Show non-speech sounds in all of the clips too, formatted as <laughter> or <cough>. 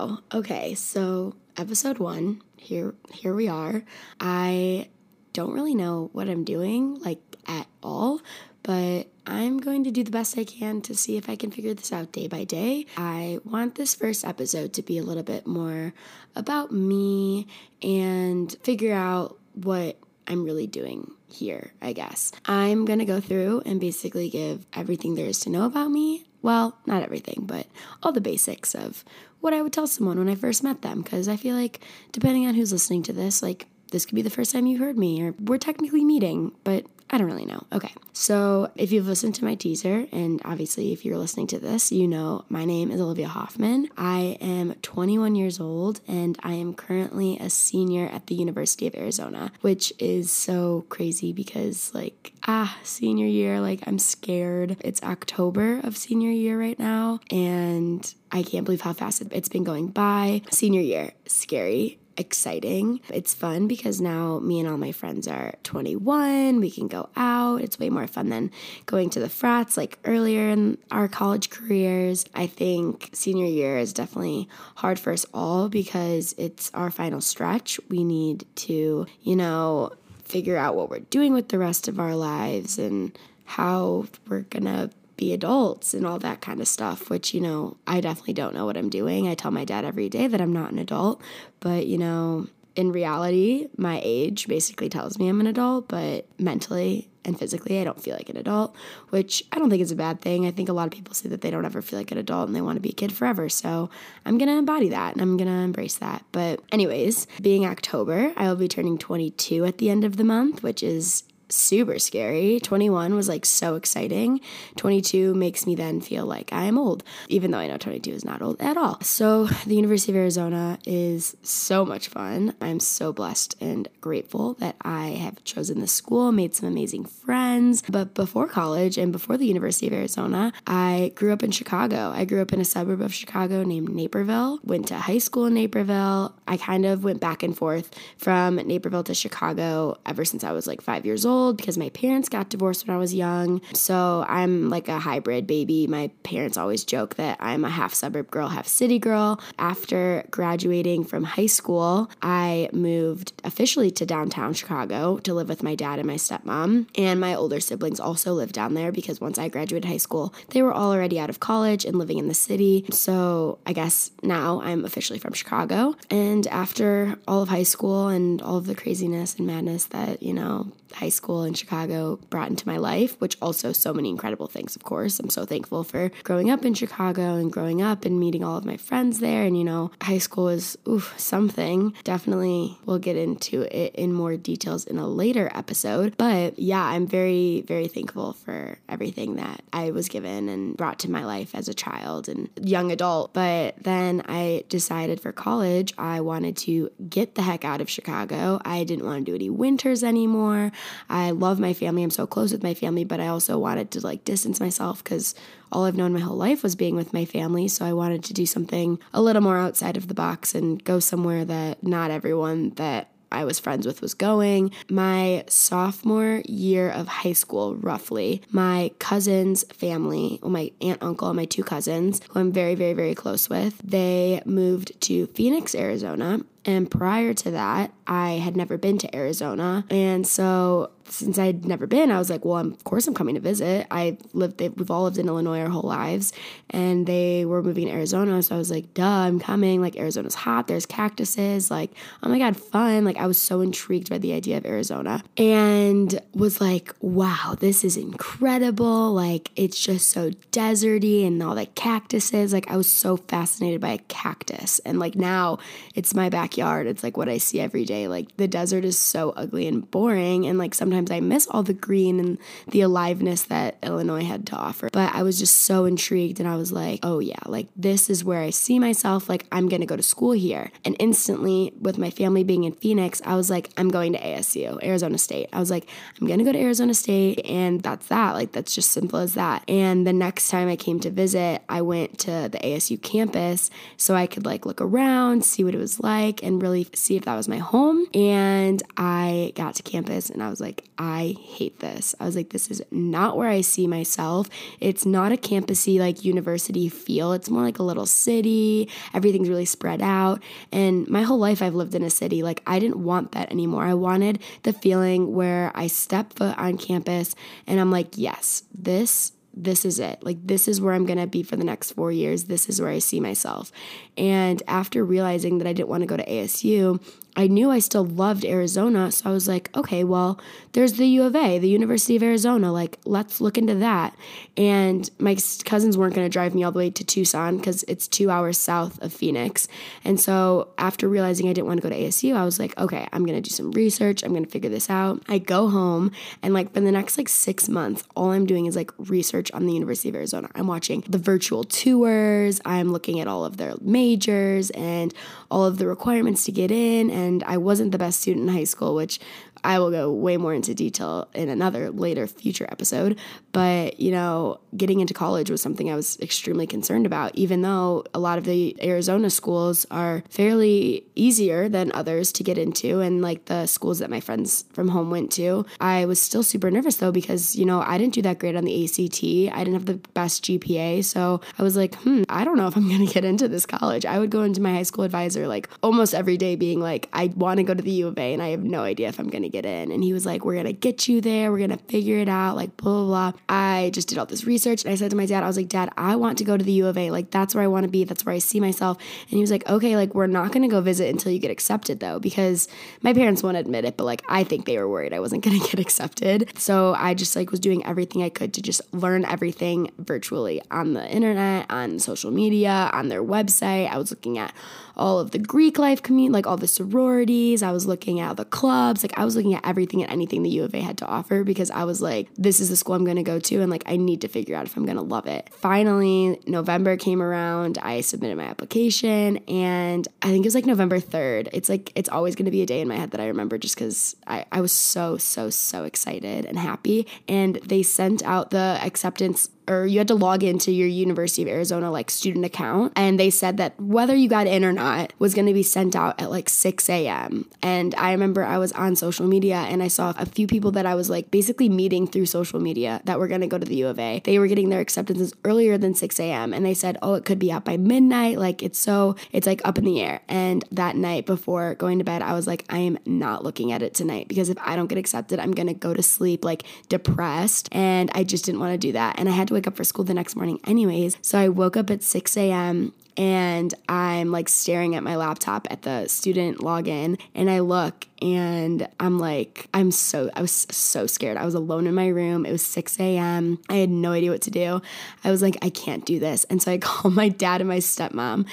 Wow. Okay, so episode 1, here here we are. I don't really know what I'm doing like at all, but I'm going to do the best I can to see if I can figure this out day by day. I want this first episode to be a little bit more about me and figure out what I'm really doing here, I guess. I'm to go through and basically give everything there is to know about me. Well, not everything, but all the basics of what I would tell someone when I first met them. Because I feel like, depending on who's listening to this, like this could be the first time you heard me, or we're technically meeting, but I don't really know. Okay. So, if you've listened to my teaser, and obviously if you're listening to this, you know my name is Olivia Hoffman. I am 21 years old and I am currently a senior at the University of Arizona, which is so crazy because, like, ah, senior year, like, I'm scared. It's October of senior year right now, and I can't believe how fast it's been going by. Senior year, scary exciting. It's fun because now me and all my friends are 21. We can go out. It's way more fun than going to the frats like earlier in our college careers. I think senior year is definitely hard for us all because it's our final stretch. We need to, you know, figure out what we're doing with the rest of our lives and how we're gonna be adults and all that kind of stuff, which, you know, I definitely don't know what I'm doing. I tell my dad every day that I'm not an adult, but, you know, in reality, my age basically tells me I'm an adult, but mentally and physically, I don't feel like an adult, which I don't think is a bad thing. I think a lot of people say that they don't ever feel like an adult and they want to be a kid forever. So I'm going to embody that and I'm going to embrace that. But, anyways, being October, I will be turning 22 at the end of the month, which is super scary. 21 was like so exciting. 22 makes me then feel like I am old, even though I know 22 is not old at all. So, the University of Arizona is so much fun. I'm so blessed and grateful that I have chosen this school, made some amazing friends. But before college and before the University of Arizona, I grew up in Chicago. I grew up in a suburb of Chicago named Naperville, went to high school in Naperville. I kind of went back and forth from Naperville to Chicago ever since I was like five years old old because my parents got divorced when I was young. So I'm like a hybrid baby. My parents always joke that I'm a half suburb girl, half city girl. After graduating from high school, I moved officially to downtown Chicago to live with my dad and my stepmom. And my older siblings also lived down there because once I graduated high school, they were all already out of college and living in the city. So I guess now I'm officially from Chicago. And after all of high school and all of the craziness and madness that, you know, high school in Chicago brought into my life, which also so many incredible things, of course. I'm so thankful for growing up in Chicago and growing up and meeting all of my friends there. And, you know, high school is oof, something. Definitely we'll get into it in more details in a later episode. But yeah, I'm very, very thankful for everything that I was given and brought to my life as a child and young adult. But then I decided for college, I wanted to get the heck out of Chicago. I didn't want to do any winters anymore. I love my family. I'm so close with my family, but I also wanted to like distance myself because all I've known my whole life was being with my family. So I wanted to do something a little more outside of the box and go somewhere that not everyone that I was friends with was going. My sophomore year of high school, roughly, my cousin's family, well, my aunt, uncle, and my two cousins, who I'm very, very, very close with, they moved to Phoenix, Arizona. And prior to that, I had never been to Arizona. And so since I'd never been, I was like, well, of course I'm coming to visit. I lived, we've all lived in Illinois our whole lives, and they were moving to Arizona. So I was like, duh, I'm coming. Like, Arizona's hot, there's cactuses. Like, oh my God, fun. Like, I was so intrigued by the idea of Arizona and was like, wow, this is incredible. Like, it's just so deserty and all the cactuses. Like, I was so fascinated by a cactus. And like, now it's my backyard. It's like what I see every day. Like, the desert is so ugly and boring. And like, sometimes I miss all the green and the aliveness that Illinois had to offer. But I was just so intrigued and I was like, oh yeah, like this is where I see myself. Like I'm going to go to school here. And instantly, with my family being in Phoenix, I was like, I'm going to ASU, Arizona State. I was like, I'm going to go to Arizona State. And that's that. Like that's just simple as that. And the next time I came to visit, I went to the ASU campus so I could like look around, see what it was like. And really see if that was my home. And I got to campus and I was like, I hate this. I was like, this is not where I see myself. It's not a campusy like university feel. It's more like a little city. Everything's really spread out. And my whole life I've lived in a city. Like I didn't want that anymore. I wanted the feeling where I step foot on campus and I'm like, yes, this this is it. Like, this is where I'm going to be for the next four years. This is where I see myself. And after realizing that I didn't want to go to ASU, I knew I still loved Arizona. So I was like, okay, well, there's the U of A, the University of Arizona. Like, let's look into that. And my cousins weren't going to drive me all the way to Tucson because it's two hours south of Phoenix. And so after realizing I didn't want to go to ASU, I was like, okay, I'm going to do some research. I'm going to figure this out. I go home and like for the next like six months, all I'm doing is like research on the University of Arizona. I'm watching the virtual tours. I'm looking at all of their majors and all of the requirements to get in and I wasn't the best student in high school, which I will go way more into detail in another later future episode. But, you know, getting into college was something I was extremely concerned about, even though a lot of the Arizona schools are fairly easier than others to get into. And like the schools that my friends from home went to, I was still super nervous though, because, you know, I didn't do that great on the ACT. I didn't have the best GPA. So I was like, hmm, I don't know if I'm going to get into this college. I would go into my high school advisor like almost every day being like, I want to go to the U of A and I have no idea if I'm going to get in. And he was like, We're gonna get you there, we're gonna figure it out, like blah, blah, blah. I just did all this research and I said to my dad, I was like, Dad, I want to go to the U of A. Like, that's where I wanna be, that's where I see myself. And he was like, Okay, like, we're not gonna go visit until you get accepted though, because my parents won't admit it, but like, I think they were worried I wasn't <laughs> gonna get accepted. So I just like was doing everything I could to just learn everything virtually on the internet, on social media, on their website. I was looking at all of the Greek life community, like all the sororities. I was looking at the clubs. Like I was looking at everything and anything the U of A had to offer because I was like, this is the school I'm going to go to. And like, I need to figure out if I'm going to love it. Finally, November came around. I submitted my application and I think it was like November 3rd. It's like, it's always going to be a day in my head that I remember just because I, I was so, so, so excited and happy. And they sent out the acceptance or you had to log into your University of Arizona like student account. And they said that whether you got in or not was going to be sent out at like 6 a.m. And I remember I was on social media and I saw a few people that I was like basically meeting through social media that were going to go to the U of A. They were getting their acceptances earlier than 6 a.m. And they said, oh, it could be out by midnight. Like it's so, it's like up in the air. And that night before going to bed, I was like, I am not looking at it tonight because if I don't get accepted, I'm going to go to sleep like depressed. And I just didn't want to do that. And I had to wake up for school the next morning, anyways. So I woke up at 6 a.m. and I'm like staring at my laptop at the student login, and I look and I'm like, I'm so, I was so scared. I was alone in my room. It was 6 a.m. I had no idea what to do. I was like, I can't do this. And so I <laughs> called my dad and my stepmom,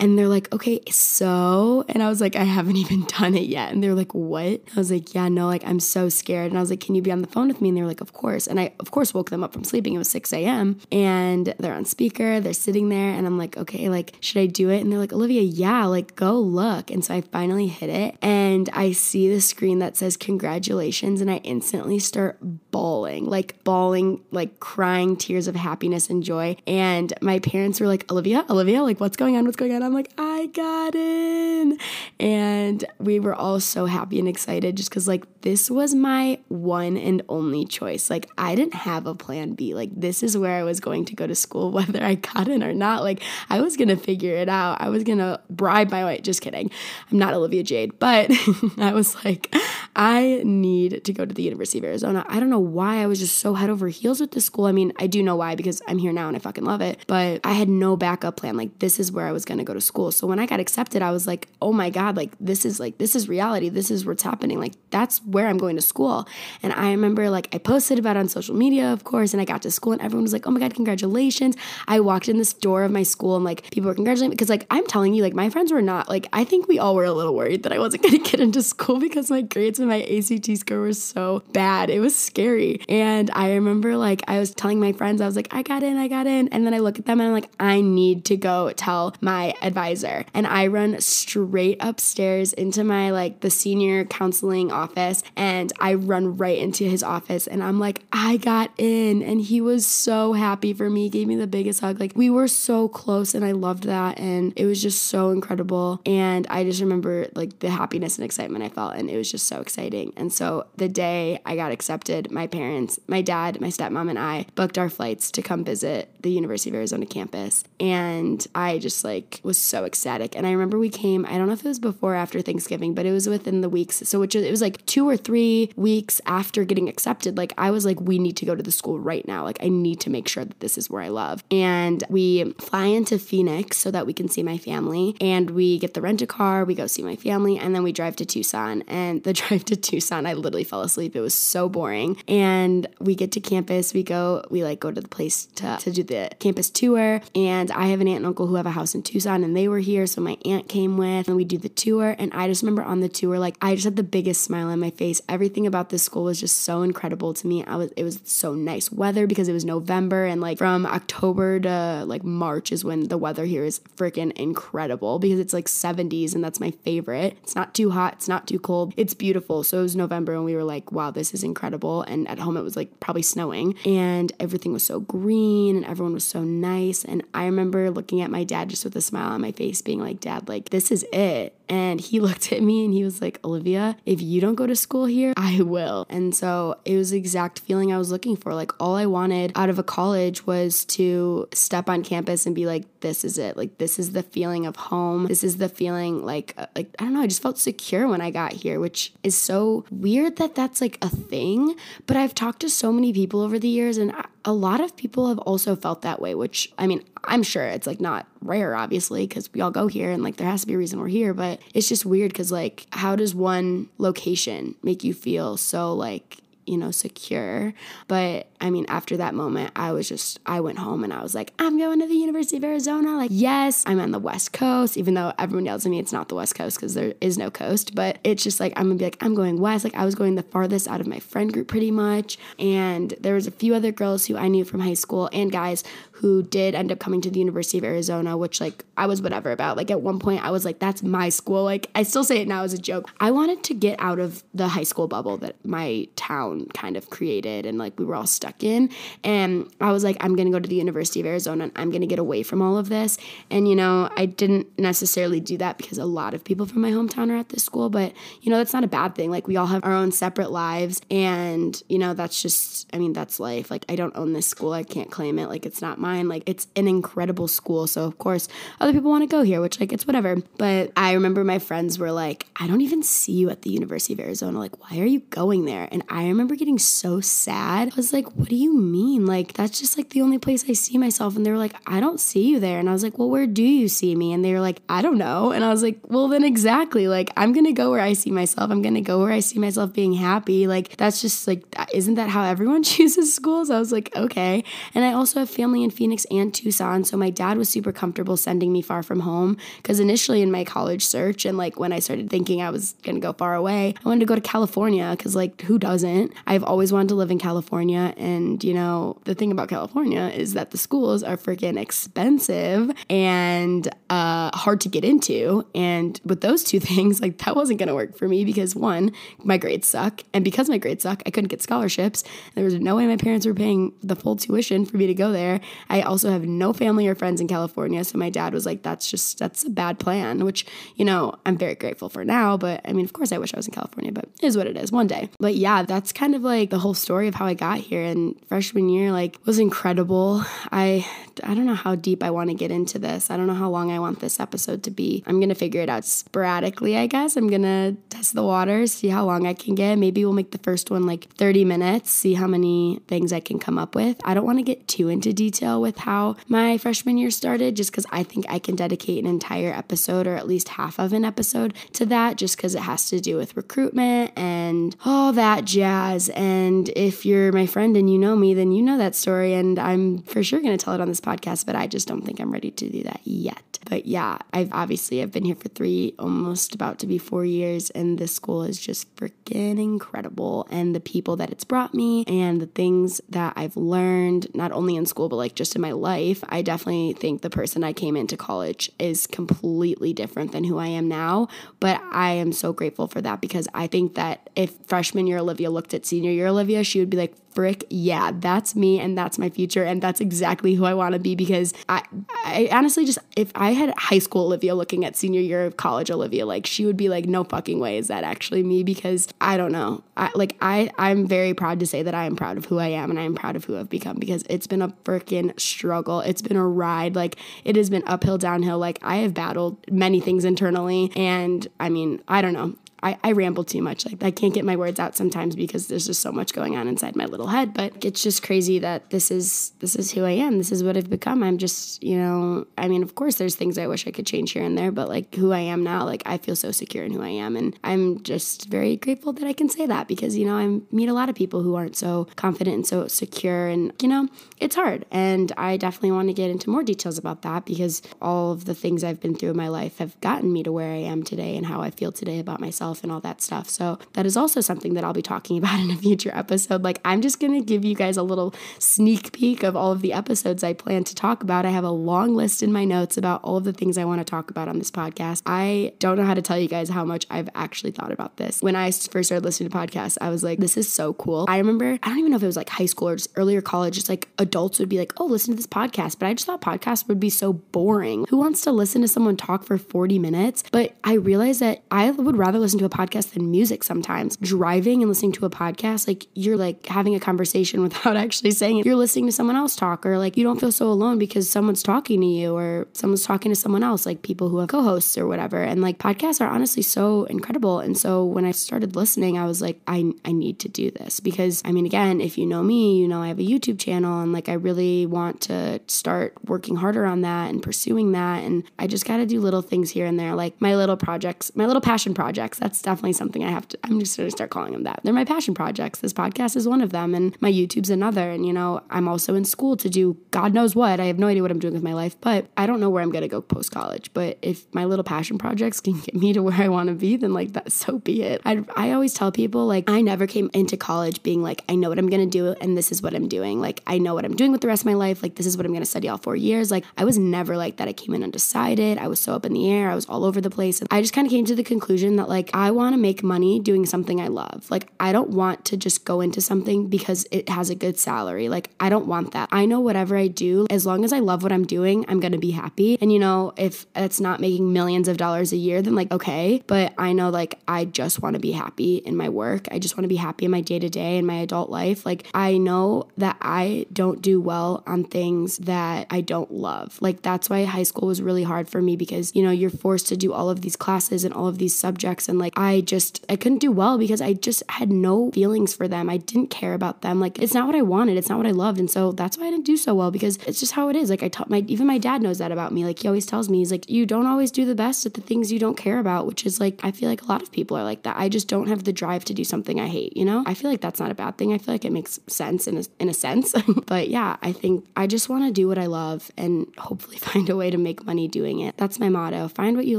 and they're like, okay, so, and I was like, I haven't <laughs> even done it yet. And they're like, what? I was like, yeah, no, like, I'm so scared. And I was like, can you be on the phone with me? And they were like, of course. And I, of course, woke them up from sleeping. It was 6 a.m. And they're on speaker, they're sitting there, and I'm like, okay, like, should I do it? And they're like, Olivia, yeah, like, go look. And so I finally hit it, and I see the screen that says congratulations and I instantly start bawling, like bawling, like crying tears of happiness and joy. And my parents were like, Olivia, Olivia, like what's going on? What's going on? I'm like, I got in. And we were all so happy and excited just because like this was my one and only choice. Like I didn't have a plan B. Like this is where I was going to go to school, <laughs> whether I got in or not. Like I was gonna figure it out. I was gonna bribe my way. Just kidding. I'm not Olivia Jade, but <laughs> I was like, like, I need to go to the University of Arizona. I don't know why I was just so head over heels with this school. I mean, I do know why because I'm here now and I fucking love it, but I had no backup plan. Like, this is where I was going to go to school. So when I got accepted, I was like, oh my God, like, this is like, this is reality. This is what's happening. Like, that's where I'm going to school. And I remember, like, I posted about it on social media, of course, and I got to school and everyone was like, oh my God, congratulations. I walked in this door of my school and like people were congratulating me because, like, I'm telling you, like, my friends were not, like, I think we all were a little worried that I wasn't <laughs> going to get into school because my grades and my ACT score was so bad. It was scary. And I remember like I was telling my friends, I was like, I got in, I got in. And then I look at them and I'm like, I need to go tell my advisor. And I run straight upstairs into my like the senior counseling office and I run right into his office and I'm like, I got in. And he was so happy for me, gave me the biggest hug. Like we were so close and I loved that. And it was just so incredible. And I just remember like the happiness and excitement I felt. And it was just so exciting. And so the day I got accepted, my parents, my dad, my stepmom, and I booked our flights to come visit the University of Arizona campus. And I just like was so ecstatic. And I remember we came, I don't know if it was before or after Thanksgiving, but it was within the weeks. So which it was like two or three weeks after getting accepted. Like I was like, we need to go to the school right now. Like I need to make sure that this is where I love. And we fly into Phoenix so that we can see my family. And we get the rent a car, we go see my family, and then we drive to Tucson. And the <laughs> drive to Tucson, I literally fell asleep. It was so boring. And we get to campus, we go, we like go to the place to, to do the campus tour. And I have an aunt and uncle who have a house in Tucson and they were here. So my aunt came with and we do the tour. And I just remember on the tour, like I just had the biggest smile on my face. Everything about this school was just so incredible to me. I was it was so nice weather because it was November and like from October to like March is when the weather here is freaking incredible because it's like 70s and that's my favorite. It's not too hot, it's not too cold. It's beautiful. So it was November and we were like, wow, this is incredible. And at home it was like probably snowing and everything was so green and everyone was so nice. And I remember looking at my dad just with a smile on my face, being like, Dad, like, this is it. And he <laughs> looked at me and he was like, Olivia, if you don't go to school here, I will. And so it was the exact feeling I was looking for. Like, all I wanted out of a college was to step on campus and be like, this is it. Like, this is the feeling of home. This is the feeling like, uh, like, I don't know, I just felt secure when I got here, which is so weird that that's like a thing. But I've talked to so many people over the years and a lot of people have also felt that way, which I mean, I'm sure it's like not rare, obviously, because we all go here and like there has to be a reason we're here, but it's just weird because like, how does one location make you feel so like you know, secure. But I mean, after that moment, I was just, I went home and I was like, I'm going to the University of Arizona. Like, yes, I'm on the West Coast, even though everyone yells at me it's not the West Coast because there is no coast. But it's just like, I'm gonna be like, I'm going West. Like, I was going the farthest out of my friend group pretty much. And there was a few other girls who I knew from high school and guys who did end up coming to the University of Arizona, which like I was whatever about. Like, at one point, I was like, that's my school. Like, I still say it now as a joke. I wanted to get out of the high school bubble that my town kind of created and like we were all stuck in. And I was like, I'm going to go to the University of Arizona and I'm going to get away from all of this. And, you know, I didn't necessarily do that because a lot of people from my hometown are at this school, but, you know, that's not a bad thing. Like, we all have our own separate lives. And, you know, that's just, I mean, that's life. Like, I don't own this school. I can't claim it. Like, it's not mine. Like, it's an incredible school. So, of course, other people want to go here, which, like, it's whatever. But I remember my friends were like, I don't even see you at the University of Arizona. Like, why are you going there? And I remember getting so sad. I was like, what do you mean? Like, that's just like the only place I see myself. And they were like, I don't see you there. And I was like, well, where do you see me? And they were like, I don't know. And I was like, well, then exactly. Like, I'm going to go where I see myself. I'm going to go where I see myself being happy. Like, that's just like, isn't that how everyone <laughs> chooses schools? I was like, okay. And I also have family in Phoenix and Tucson. So my dad was super comfortable sending me far from home because initially in my college search and like when I started thinking I was going to go far away, I wanted to go to California because like who doesn't? I've always wanted to live in California. And, you know, the thing about California is that the schools are freaking expensive and uh, hard to get into. And with those two <laughs> things, like that wasn't going to work for me because one, my grades suck. And because my grades suck, I couldn't get scholarships. There was no way my parents were paying the full tuition for me to go there. I also have no family or friends in California. So my dad was like, that's just, that's a bad plan, which, you know, I'm very grateful for now. But I mean, of course, I wish I was in California, but it is what it is one day. But yeah, that's kind of like the whole story of how I got here. And freshman year, like, was incredible. I, I don't know how deep I want to get into this. I don't know how long I want this episode to be. I'm going to figure it out sporadically, I guess. I'm going to test the waters, see how long I can get. Maybe we'll make the first one like 30 minutes, see how many things I can come up with. I don't want to get too into detail with how my freshman year started, just because I think I can dedicate an entire episode or at least half of an episode to that, just because it has to do with recruitment and all that jazz And if you're my friend and you know me, then you know that story. And I'm for sure going to tell it on this podcast, but I just don't think I'm ready to do that yet. But yeah, I've obviously I've been here for three, almost about to be four years, and this school is just freaking incredible. And the people that it's brought me and the things that I've learned, not only in school, but like just in my life, I definitely think the person I came into college is completely different than who I am now. But I am so grateful for that because I think that if freshman year Olivia looked at senior year Olivia, she would be like, frick yeah that's me and that's my future and that's exactly who i want to be because I, I honestly just if i had high school olivia looking at senior year of college olivia like she would be like no fucking way is that actually me because i don't know. I, like i i'm very proud to say that i am proud of who i am and i am proud of who i've become because it's been a freaking struggle. It's been a ride. Like it has been uphill downhill. Like i have battled many things internally and i mean i don't know I, I ramble too much. Like I can't get my words out sometimes because there's just so much going on inside my little head. But it's just crazy that this is this is who I am. This is what I've become. I'm just, you know, I mean, of course there's things I wish I could change here and there, but like who I am now, like I feel so secure in who I am. And I'm just very grateful that I can say that because, you know, I meet a lot of people who aren't so confident and so secure and, you know, it's hard. And I definitely want to get into more details about that because all of the things I've been through in my life have gotten me to where I am today and how I feel today about myself and all that stuff. So that is also something that I'll be talking <laughs> about in a future episode. Like I'm just going to give you guys a little sneak peek of all of the episodes I plan to talk about. I have a long list in my notes about all of the things I want to talk about on this podcast. I don't know how to tell you guys how much I've actually thought about this. When I first started listening to podcasts, I was like, this is so cool. I remember, I don't even know if it was like high school or just earlier college, just like adults would be like, oh, listen to this podcast. But I just thought podcasts would be so boring. Who wants to listen to someone talk for 40 minutes? But I realized that I would rather listen to a podcast than music sometimes. Driving and listening to a podcast, like you're like having a conversation <laughs> without actually saying it. You're listening to someone else talk, or like you don't feel so alone because someone's talking to you or someone's talking to someone else, like people who have co hosts or whatever. And like podcasts are honestly so incredible. And so when I started listening, I was like, I, I need to do this because I mean, again, if you know me, you know I have a YouTube channel and like I really want to start working harder on that and pursuing that. And I just got to do little things here and there, like my little projects, my little passion projects. That's that's definitely something I have to, I'm just going to start calling them that. They're my passion projects. This podcast is one of them, and my YouTube's another. And, you know, I'm also in school to do God knows what. I have no idea what I'm doing with my life, but I don't know where I'm going to go post college. But if my little passion projects can get me to where I want to be, then like that, so be it. I, I always tell people, like, I never came into college being like, I know what I'm going to do, and this is what I'm doing. Like, I know what I'm doing with the rest of my life. Like, this is what I'm going to study all four years. Like, I was never like that. I came in undecided. I was so up in the air. I was all over the place. And I just kind of came to the conclusion that, like, want to make money doing something I love. Like, I don't want to just go into something because it has a good salary. Like, I don't want that. I know whatever I do, as long as I love what I'm doing, I'm going to be happy. And, you know, if it's not making millions of dollars a year, then like, okay. But I know, like, I just want to be happy in my work. I just want to be happy in my day to day in my adult life. Like, I know that I don't do well on things that I don't love. Like, that's why high school was really hard for me because, you know, you're forced to do all of these classes and all of these subjects. And like, I just, I couldn't do well because I just had no feelings for them. I didn't care about them. Like, it's not what I wanted. It's not what I loved. And so that's why I didn't do so well because it's just how it is. Like, I taught my, even my dad knows that about me. Like, he always tells me, he's like, you don't always do the best at the things you don't care about, which is like, I feel like a lot of people are like that. I just don't have the drive to do something I hate, you know? I feel like that's not a bad thing. I feel like it makes sense in a, in a sense. <laughs> but yeah, I think I just want to do what I love and hopefully <laughs> find a way to make money doing it. That's my motto. Find what you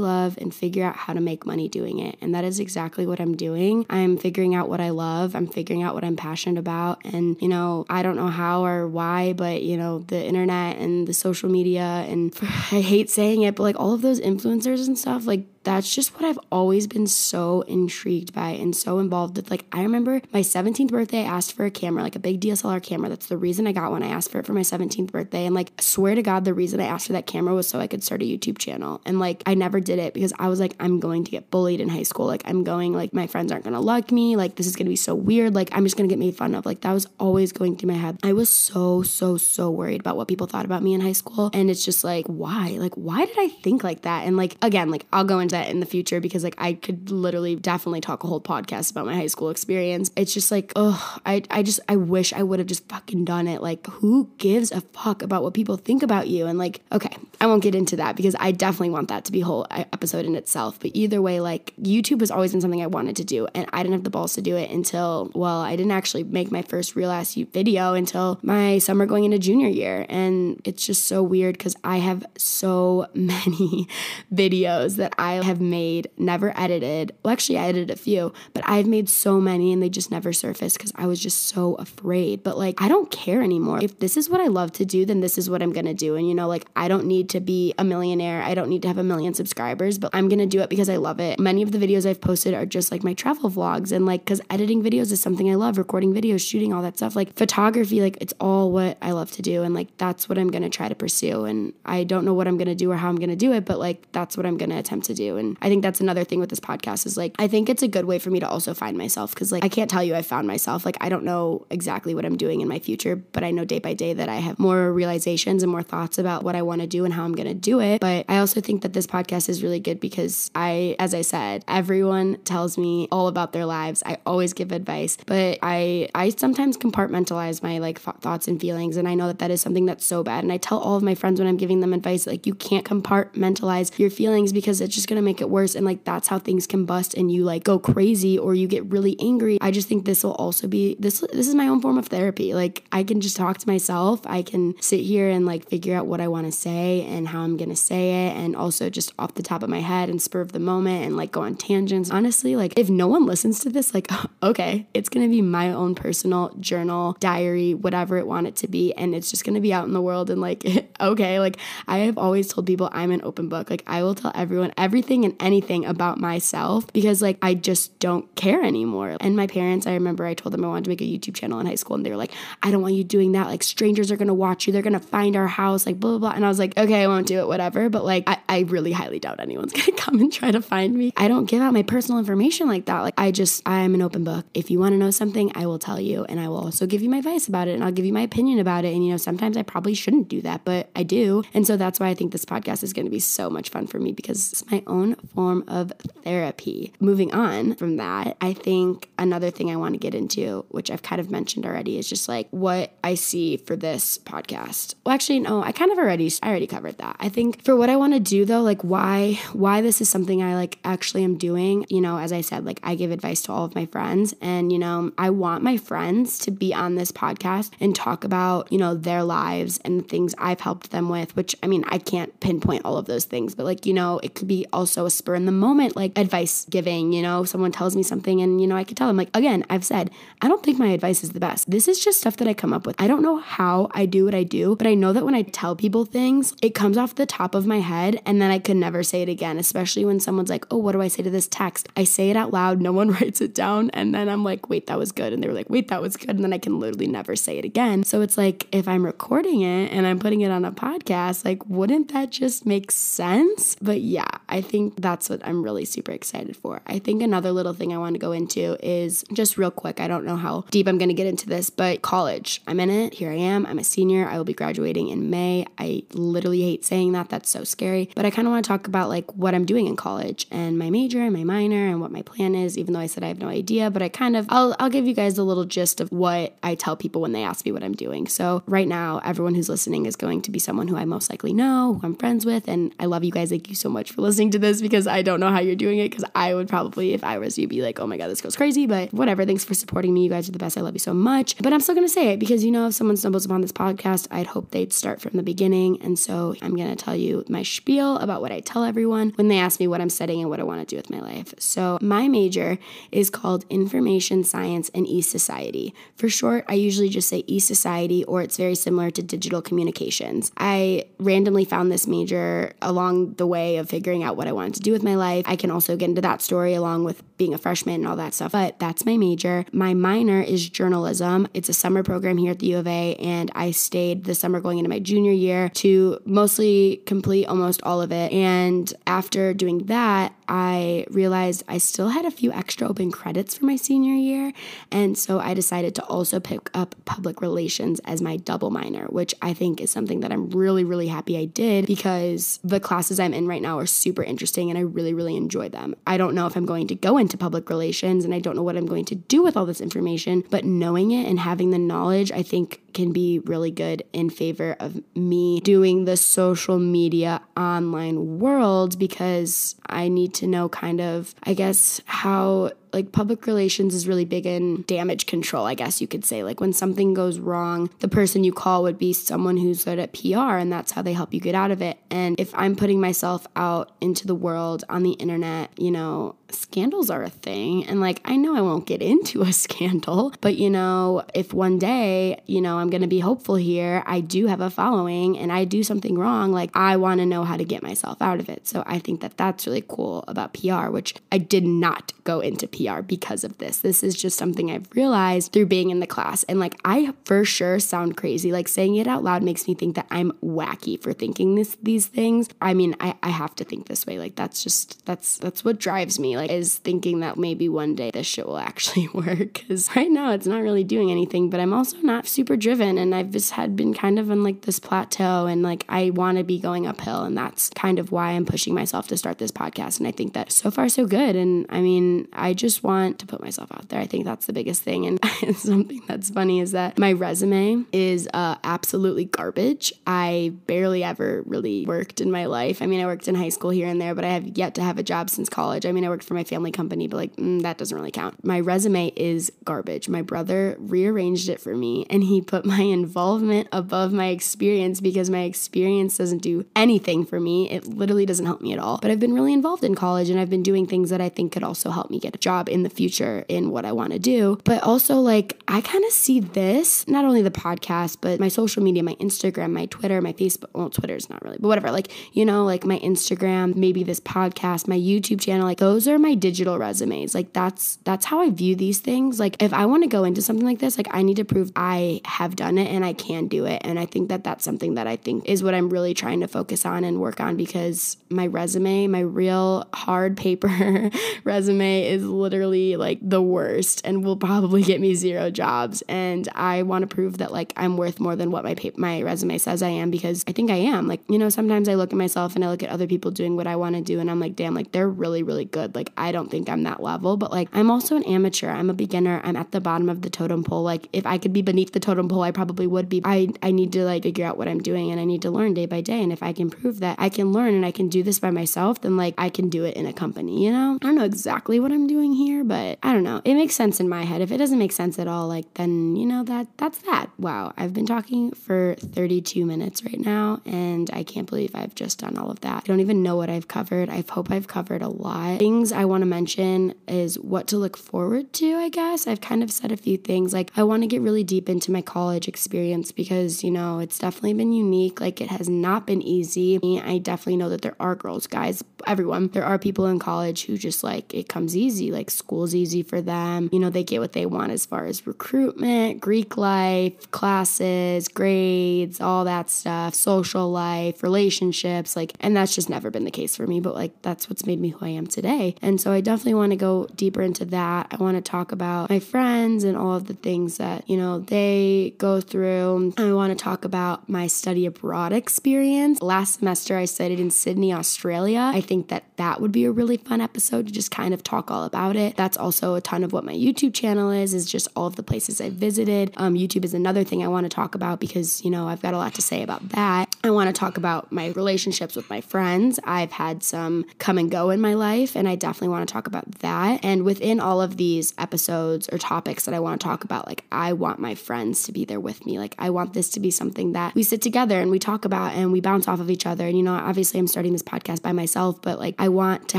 love and figure out how to make money doing it. And that is exactly what I'm doing. I'm figuring out what I love. I'm figuring out what I'm passionate about. And, you know, I don't know how or why, but, you know, the internet and the social media, and <laughs> I hate saying it, but like all of those influencers and stuff, like that's just what I've always been so intrigued by and so involved with. Like, I remember my 17th birthday, I asked for a camera, like a big DSLR camera. That's the reason I got one. I asked for it for my 17th birthday. And like, swear to God, the reason I asked for that camera was so I could start a YouTube channel. And like, I never did it because I was like, I'm going to get bullied in high school. Like, I'm going, like, my friends aren't going to like me. Like, this is going to be so weird. Like, I'm just going to get made fun of. Like, that was always going through my head. I was so, so, so worried about what people thought about me in high school. And it's just like, why? Like, why did I think like that? And like, again, like, I'll go into that in the future because like I could literally definitely talk a whole podcast about my high school experience. It's just like, oh, I, I just, I wish I would have just fucking done it. Like, who gives a fuck about what people think about you? And like, okay, I won't get into that because I definitely want that to be a whole uh, episode in itself. But either way, like, YouTube has always been something I wanted to do. And I didn't have the balls to do it until, well, I didn't actually make my first real ass video until my summer going into junior year. And it's just so weird because I have so <laughs> many <laughs> videos that I have made, never edited. Well, actually, I edited a few, but I've made so many and they just never surfaced because I was just so afraid. But like, I don't care anymore. If this is what I love to do, then this is what I'm going to do. And you know, like, I don't need to be a millionaire. I don't need to have a million subscribers, but I'm going to do it because I love it. Many of the videos I've posted are just like my travel vlogs and like, because editing videos is something I love, recording videos, shooting all that stuff. Like, photography, like, it's all what I love to do. And like, that's what I'm going to try to pursue. And I don't know what I'm going to do or how I'm going to do it, but like, that's what I'm going to attempt to do. And I think that's another thing with this podcast is like, I think it's a good way for me to also find myself because like, I can't tell you I found myself. Like, I don't know exactly what I'm doing in my future, but I know day by day that I have more realizations and more thoughts about what I want to do and how I'm going to do it. But I also think that this podcast is really good because I, as I said, everyone tells me all about their lives. I always give advice, but I, I sometimes compartmentalize my like thoughts and feelings. And I know that that is something that's so bad. And I tell all of my friends when I'm giving them advice, like, you can't compartmentalize your feelings because it's just going to make it worse. And like, that's how things can bust and you like go crazy or you get really angry. I just think this will also be this, this is my own form of therapy. Like, I can just talk to myself. I can sit here and like figure out what I want to say and how I'm to say it. And also just off the top of my head and spur of the moment and like go on tangents. Honestly, like, if no one listens to this, like, <laughs> okay, it's to be my own personal journal, diary, whatever it want it to be. And it's just to be out in the world and like, <laughs> okay, like I have always told people I'm an open book. Like I will tell everyone everything and anything about myself because like I just don't care anymore. And my parents, I remember I told them I wanted to make a YouTube channel in high school and they were like, I don't want you doing that. Like strangers are gonna watch you. They're gonna find our house, like blah blah blah. And I was like, okay, I won't do it, whatever. But like I, I really highly doubt anyone's <laughs> gonna come and try to find me. I don't give out my personal information like that. Like I just I'm an open book. If you want to know something, I will tell you and I will also give you my advice about it and I'll give you my opinion about it. And you know, sometimes I probably shouldn't do that, but I do. And so that's why I think this podcast is to be so much fun for me because it's my own form of therapy. Moving on from that, I think another thing I want to get into, which I've kind of mentioned already, is just like what I see for this podcast. Well, actually, no, I kind of already I already covered that. I think for what I want to do though, like why why this is something I like actually am doing, you know, as I said, like I give advice to all of my friends and you know, I want my friends to be on this podcast and talk about, you know, their lives and the things I've helped them with, which I mean, I can't pinpoint all of those things, but like, you know, it could be also a spur in the moment, like advice giving, you know, someone tells me something and, you know, I could tell them, like, again, I've said, I don't think my advice is the best. This is just stuff that I come up with. I don't know how I do what I do, but I know that when I tell people things, it comes off the top of my head and then I could never say it again, especially when someone's like, oh, what do I say to this text? I say it out loud, no one <laughs> writes it down, and then I'm like, wait, that was good. And they were like, wait, that was good. And then I can literally never say it again. So it's like, if I'm recording it and I'm putting it on a podcast, like, wouldn't that just make sense? But yeah, I think that's what I'm really super excited for. I think another little thing I want to go into is just real quick. I don't know how deep I'm going to get into this, but college. I'm in it. Here I am. I'm a senior. I will be graduating in May. I literally hate saying that. That's so scary. But I kind of want to talk about like what I'm doing in college and my major and my minor and what my plan is, even though I said I have no idea. But I kind of, I'll, I'll give you guys a little gist of what I tell people when they ask me what I'm doing. So right now, everyone who's listening is going to be someone who I most likely know, who I'm friends with. And I love you guys. Thank you so much for listening to this because I don't know how you're doing it because I would probably, if I was you, be like, oh my God, this goes crazy. But whatever. Thanks for supporting me. You guys are the best. I love you so much. But I'm still going to say it because, you know, if someone stumbles upon this podcast, I'd hope they'd start from the beginning. And so I'm going to tell you my spiel about what I tell everyone when they ask me what I'm studying and what I want to do with my life. So my major is called Information Science and E Society. For short, I usually just say E Society or it's very similar to digital communications. I randomly found this major along the way of figuring out what I wanted to do with my life. I can also get into that story along with being a freshman and all that stuff, but that's my major. My minor is journalism. It's a summer program here at the U of A, and I stayed the summer going into my junior year to mostly complete almost all of it. And after doing that, I realized I still had a few extra open credits for my senior year. And so I decided to also pick up public relations as my double minor, which I think is something that I'm really, really happy I did because the classes I'm in right now are super interesting and I really, really enjoy them. I don't know if I'm going to go into public relations and I don't know what I'm going to do with all this information, but knowing it and having the knowledge, I think can be really good in favor of me doing the social media online world because I need to know kind of, I guess, how like public relations is really big in damage control, I guess you could say. Like when something goes wrong, the person you call would be someone who's good at PR and that's how they help you get out of it. And if I'm putting myself out into the world on the internet, you know, scandals are a thing. And like, I know I won't get into a <laughs> scandal, but you know, if one day, you know, I'm going to be hopeful here, I do have a following and I do something wrong, like I want to know how to get myself out of it. So I think that that's really cool about PR, which I did not go into PR because of this. This is just something I've realized through being in the class. And like, I for sure sound crazy. Like, saying it out loud makes me think that I'm wacky for thinking this these things. I mean, I, I have to think this way. Like, that's just, that's, that's what drives me, like, is thinking that maybe one day this shit will actually <laughs> work. Because right now it's not really doing anything, but I'm also not super driven. And I've just had been kind of on like this plateau and like, I want to be going uphill. And that's kind of why I'm pushing myself to start this podcast. And I think that so far, so good. And I mean, I just just want to put myself out there. I think that's the biggest thing. <laughs> And something that's funny is that my resume is uh, absolutely garbage. I barely ever really worked in my life. I mean, I worked in high school here and there, but I have yet to have a job since college. I mean, I worked for my family company, but like, mm, that doesn't really count. My resume is garbage. My brother rearranged it for me and he put my <laughs> involvement above my experience because my experience doesn't do anything for me. It literally doesn't help me at all. But I've been really involved in college and I've been doing things that I think could also help me get a job in the future in what I want to do. But also, like, I kind of see this, not only the podcast, but my social media, my Instagram, my Twitter, my Facebook. Well, Twitter's not really, but whatever. Like, you know, like my Instagram, maybe this podcast, my YouTube channel, like those are my digital resumes. Like that's that's how I view these things. Like if I want to go into something like this, like I need to prove I have done it and I can do it. And I think that that's something that I think is what I'm really trying to focus on and work on because my resume, my real hard paper <laughs> resume is literally like the worst and will probably get me zero jobs. And I want to prove that like I'm worth more than what my paper, my resume says I am because I think I am. Like, you know, sometimes I look at myself and I look at other people doing what I want to do and I'm like, damn, like they're really, really good. Like, I don't think I'm that level, but like I'm also an amateur. I'm a beginner. I'm at the bottom of the totem pole. Like, if I could be beneath the totem pole, I probably would be. I, I need to like figure out what I'm doing and I need to learn day by day. And if I can prove that I can learn and I can do this by myself, then like I can do it in a company, you know? I don't know exactly what I'm doing here, but I don't know. It makes sense in my head. If it doesn't make sense at all, like then you know that that's that. Wow, I've been talking for 32 minutes right now, and I can't believe I've just done all of that. I don't even know what I've covered. I hope I've covered a lot. Things I want to mention is what to look forward to. I guess I've kind of said a few things. Like I want to get really deep into my college experience because you know it's definitely been unique. Like it has not been easy. I definitely know that there are girls, guys, everyone. There are people in college who just like it comes easy. Like school's easy for them. You know, they get what they want as far as recruitment, Greek life, classes, grades, all that stuff, social life, relationships. Like, and that's just never been the case for me, but like that's what's made me who I am today. And so I definitely want to go deeper into that. I want to talk about my friends and all of the things that, you know, they go through. I want to talk about my study abroad experience. Last semester, I studied in Sydney, Australia. I think that that would be a really fun episode to just kind of talk all about it. That's also a ton of what my YouTube channel is, is just all of the places I've visited. Um, YouTube is another thing I want to talk about because, you know, I've got a lot to say about that. I want to talk about my relationships with my friends. I've had some come and go in my life, and I definitely want to talk about that. And within all of these episodes or topics that I want to talk about, like, I want my friends to be there with me. Like, I want this to be something that we sit together and we talk about and we bounce off of each other. And, you know, obviously I'm starting this podcast by myself, but like, I want to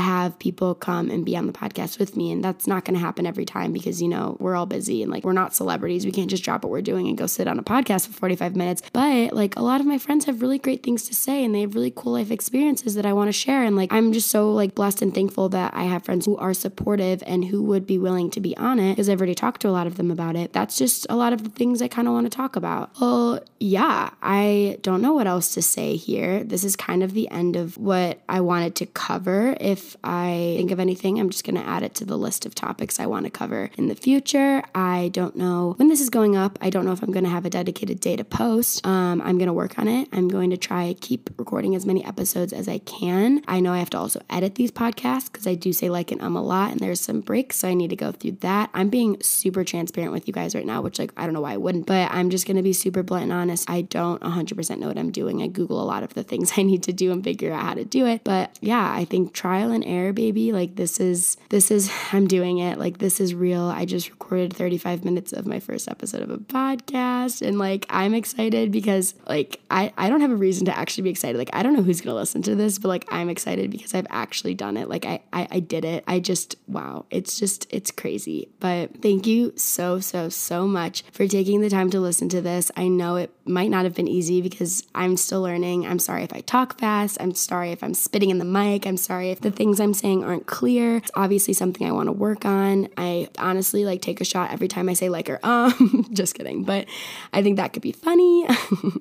have people come and be on the podcast with me. And that's not going to happen every time because, you know, we're all busy and like we're not celebrities. We can't just drop what we're doing and go sit on a podcast for 45 minutes. But like a lot of my friends have really great things to say and they have really cool life experiences that I want to share. And like I'm just so like blessed and thankful that I have friends who are supportive and who would be willing to be on it because I've already talked to a lot of them about it. That's just a lot of the things I kind of want to talk about. Well, yeah, I don't know what else to say here. This is kind of the end of what I wanted to cover. If I think of anything, I'm just going to add it to the list of topics I want to cover in the future. I don't know when this is going up. I don't know if I'm going to have a dedicated day to post. Um, I'm going to work on it. I'm going to try keep recording as many episodes as I can. I know I have to also edit these podcasts because I do say like and um a lot, and there's some breaks, so I need to go through that. I'm being super transparent with you guys right now, which like I don't know why I wouldn't, but I'm just to be super blunt and honest. I don't 100% know what I'm doing. I Google a lot of the things <laughs> I need to do and figure out how to do it. But yeah, I think trial and error, baby. Like this is this is <laughs> I'm doing it. Like this is real. I just recorded 35 minutes of my first episode of a podcast, and like I'm excited because like I I don't have a reason to actually be excited. Like I don't know who's gonna listen to this, but like I'm excited because I've actually done it. Like I I, I did it. I just wow. It's just it's crazy. But thank you so so so much for taking the time to listen to this. I know it might not have been easy because I'm still learning. I'm sorry if I talk fast. I'm sorry if I'm spitting in the mic. I'm sorry if the things I'm saying aren't clear. It's obviously something I want to work on. I honestly like take a shot every time I say like or um. <laughs> Just kidding. But I think that could be funny.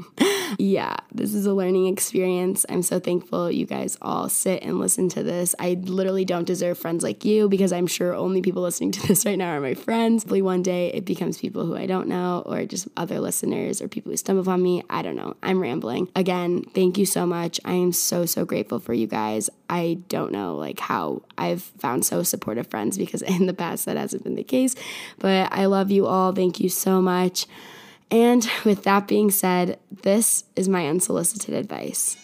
<laughs> yeah, this is a learning experience. I'm so thankful you guys all sit and listen to this. I literally don't deserve friends like you because I'm sure only people listening to <laughs> this right now are my friends. Hopefully, one day it becomes people who I don't know or just other listeners or people who stumble upon me. I don't know. I'm rambling. Again, thank you so much. I am so, so grateful for you guys. I don't know like how I've found so supportive friends because <laughs> in the past that hasn't been the case. But I love you all. Thank you so much. And with that being said, this is my unsolicited advice.